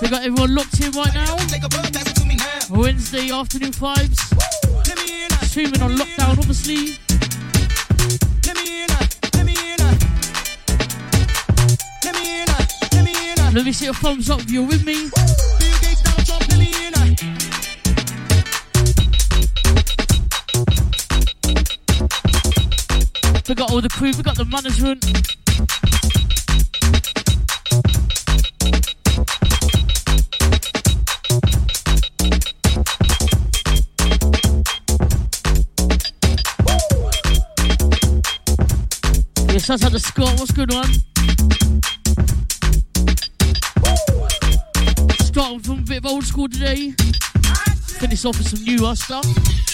We got everyone locked in right now. Wednesday afternoon vibes. Streaming on lockdown, obviously. Let me see your thumbs up if you're with me. We got all the crew, we got the management. shouts out to Scott. What's good, one? Starting from a bit of old school today. Finish off with some newer stuff.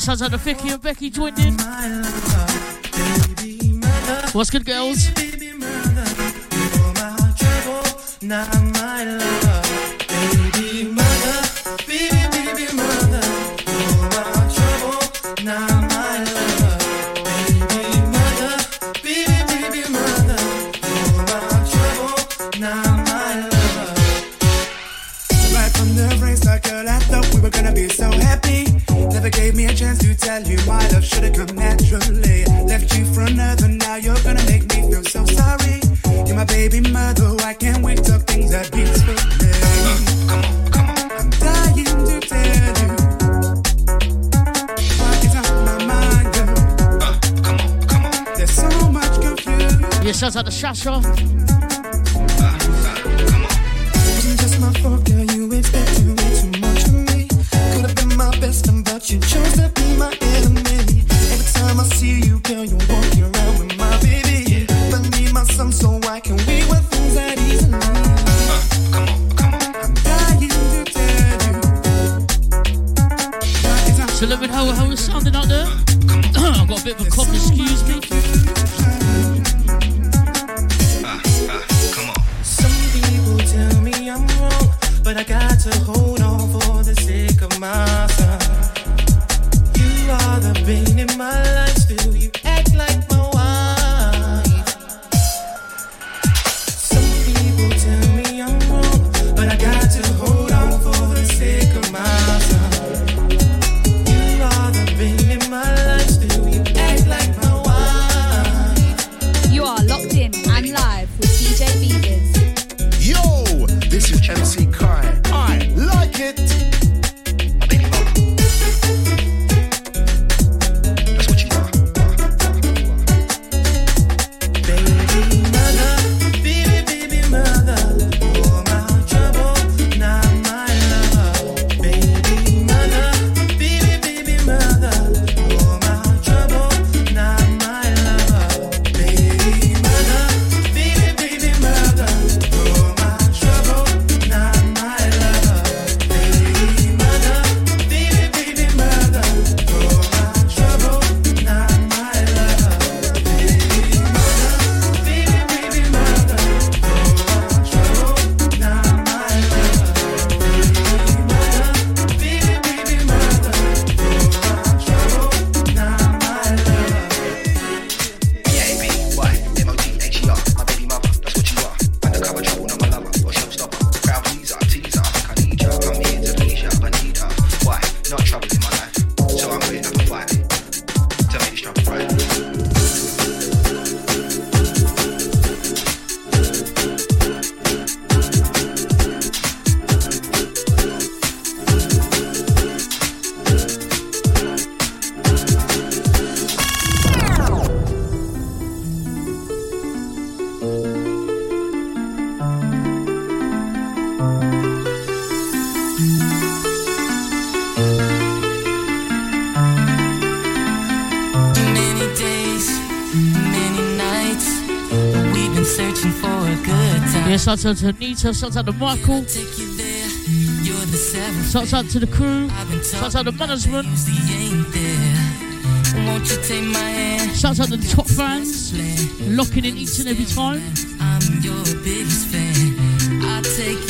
it sounds like the Vicky and Becky joined in. What's good, girls? Chargeur Shout out to Anita, Shout out to Michael. Shout out to the crew, Shout out to management. Shout out to the top fans, locking in each and every time. I'm your biggest fan. i take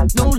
No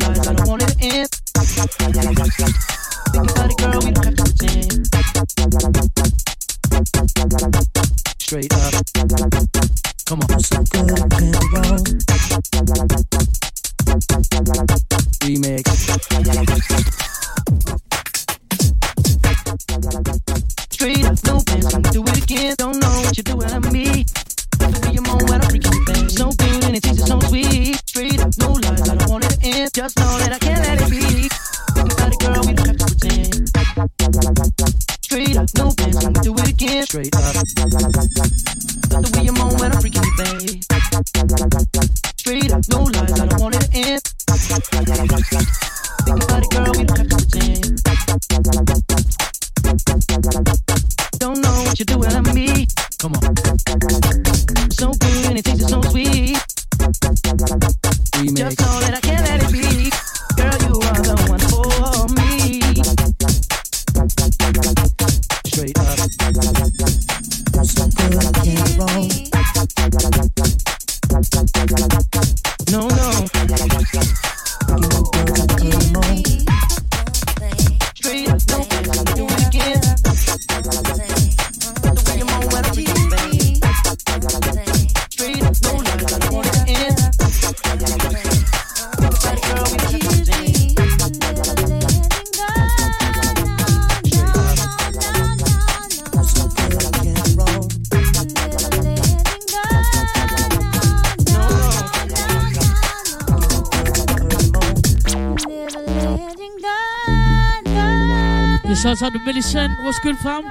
Shouts out to Millicent. What's good, fam?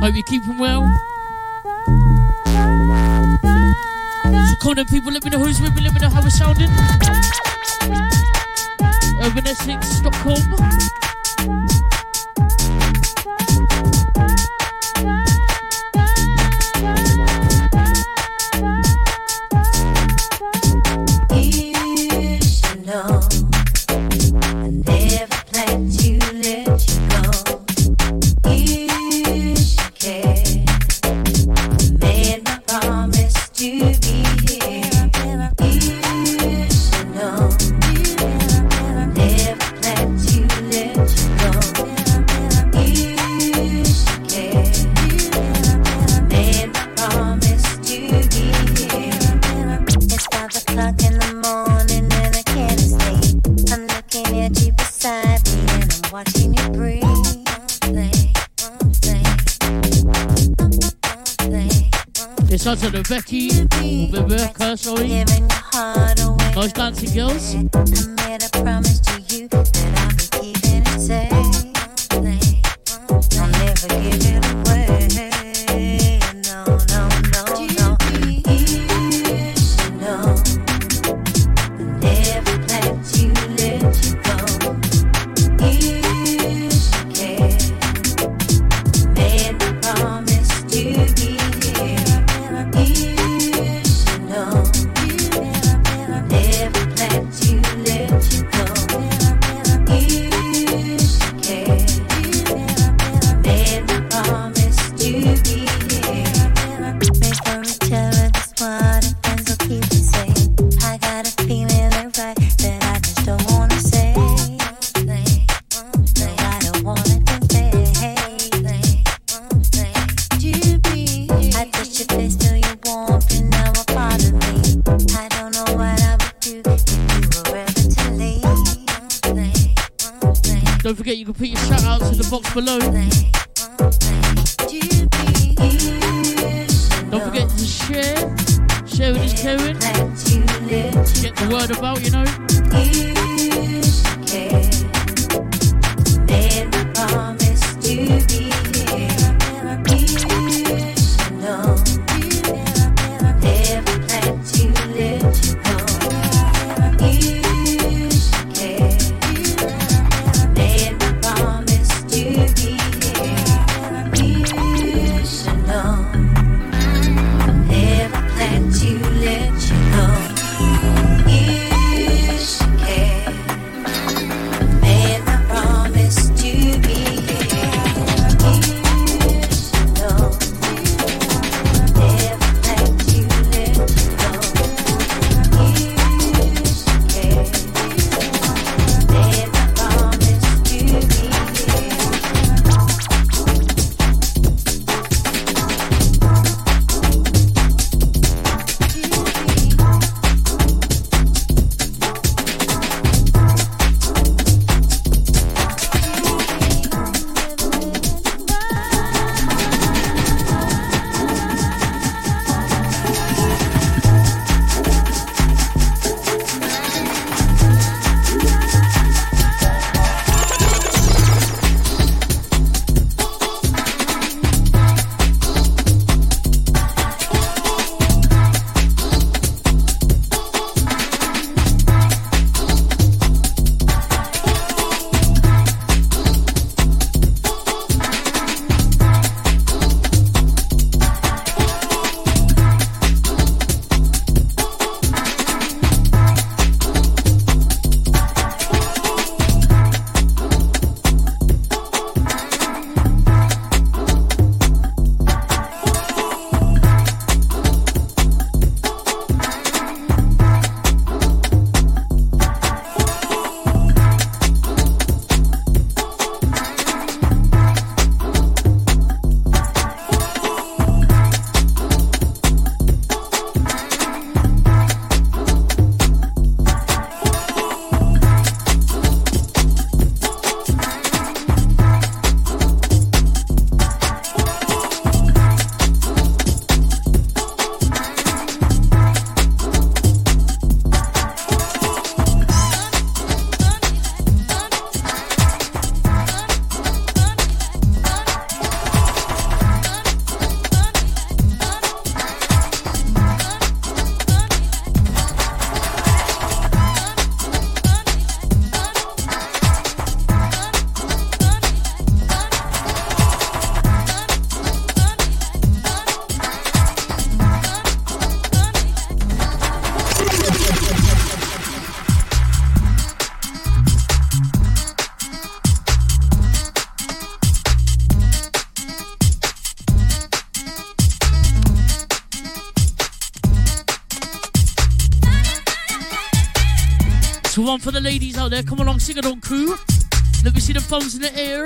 Hope you're keeping well. So come people. Let me know who's with me. Let me know how we're sounding. UrbanEssex.com. below. for the ladies out there. Come along, sing along, crew. Let me see the thumbs in the air.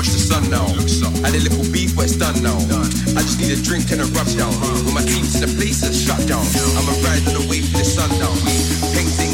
watch the sun now. Had a little beef, but it's done now. I just need a drink and a rub down. With my teams in the place that's shut down. I'm a ride on the wave to the sun now. Painting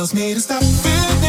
tells me to stop. Feeling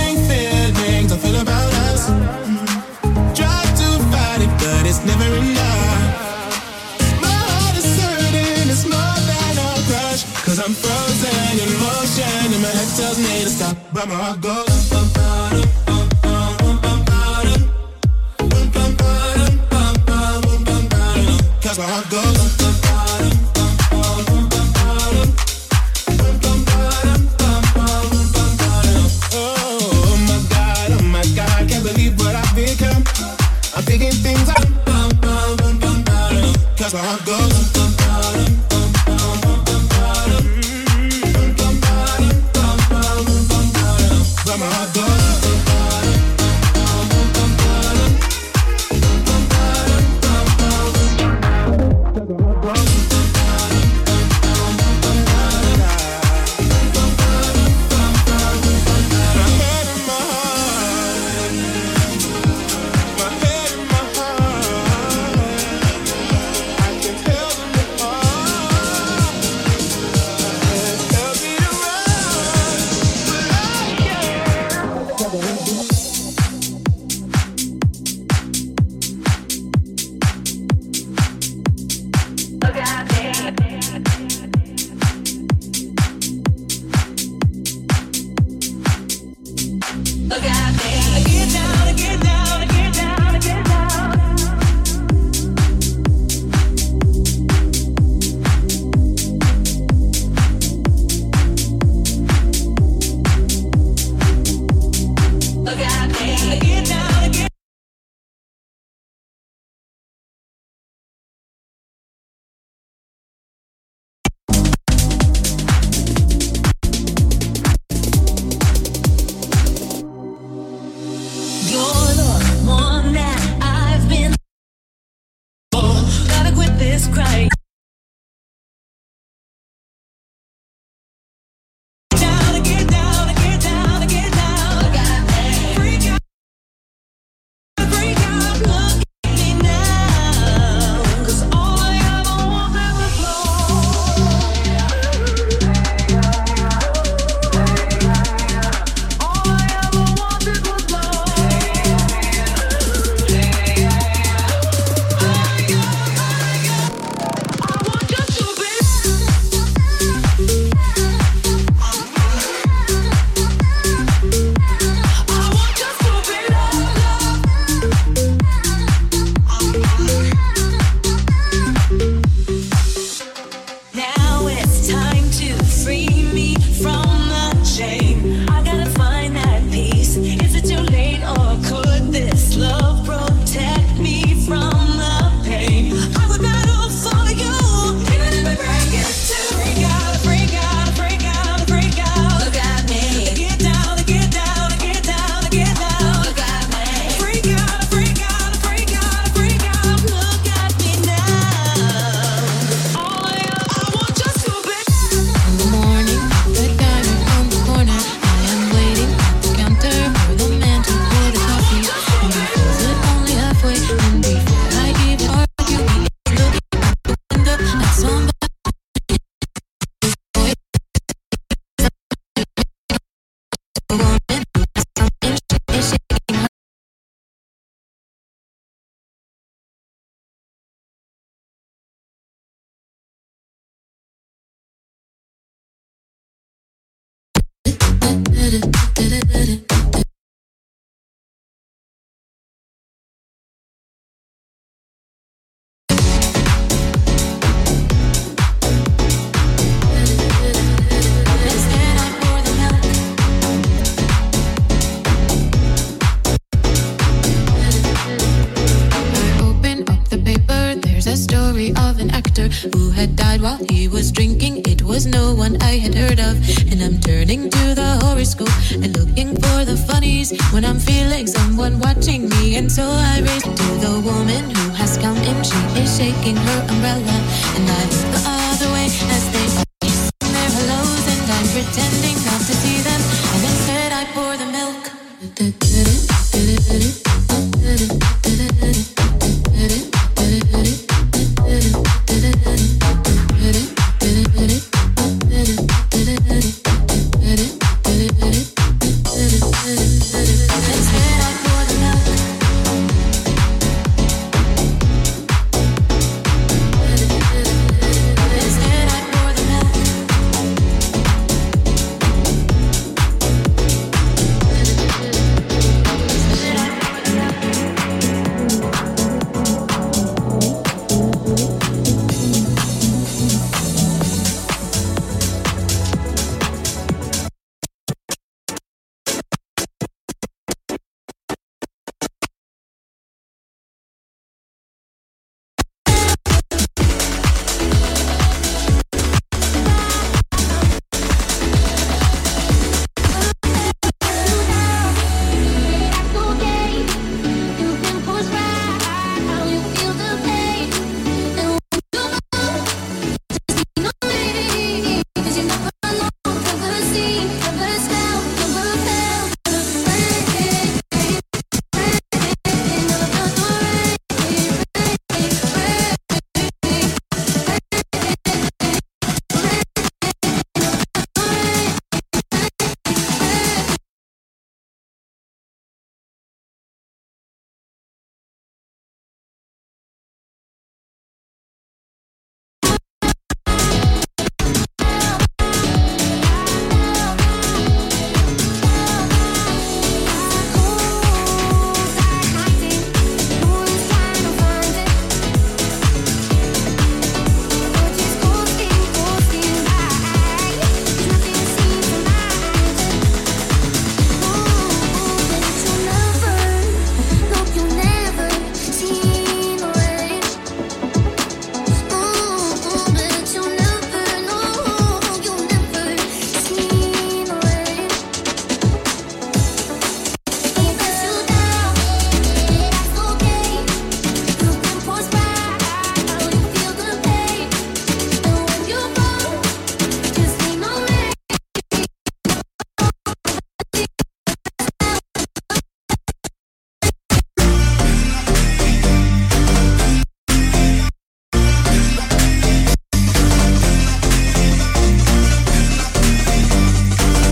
the story of an actor who had died while he was drinking. It was no one I had heard of. And I'm turning to the horoscope and looking for the funnies when I'm feeling someone watching me. And so I race to the woman who has come in. She is shaking her umbrella, and I look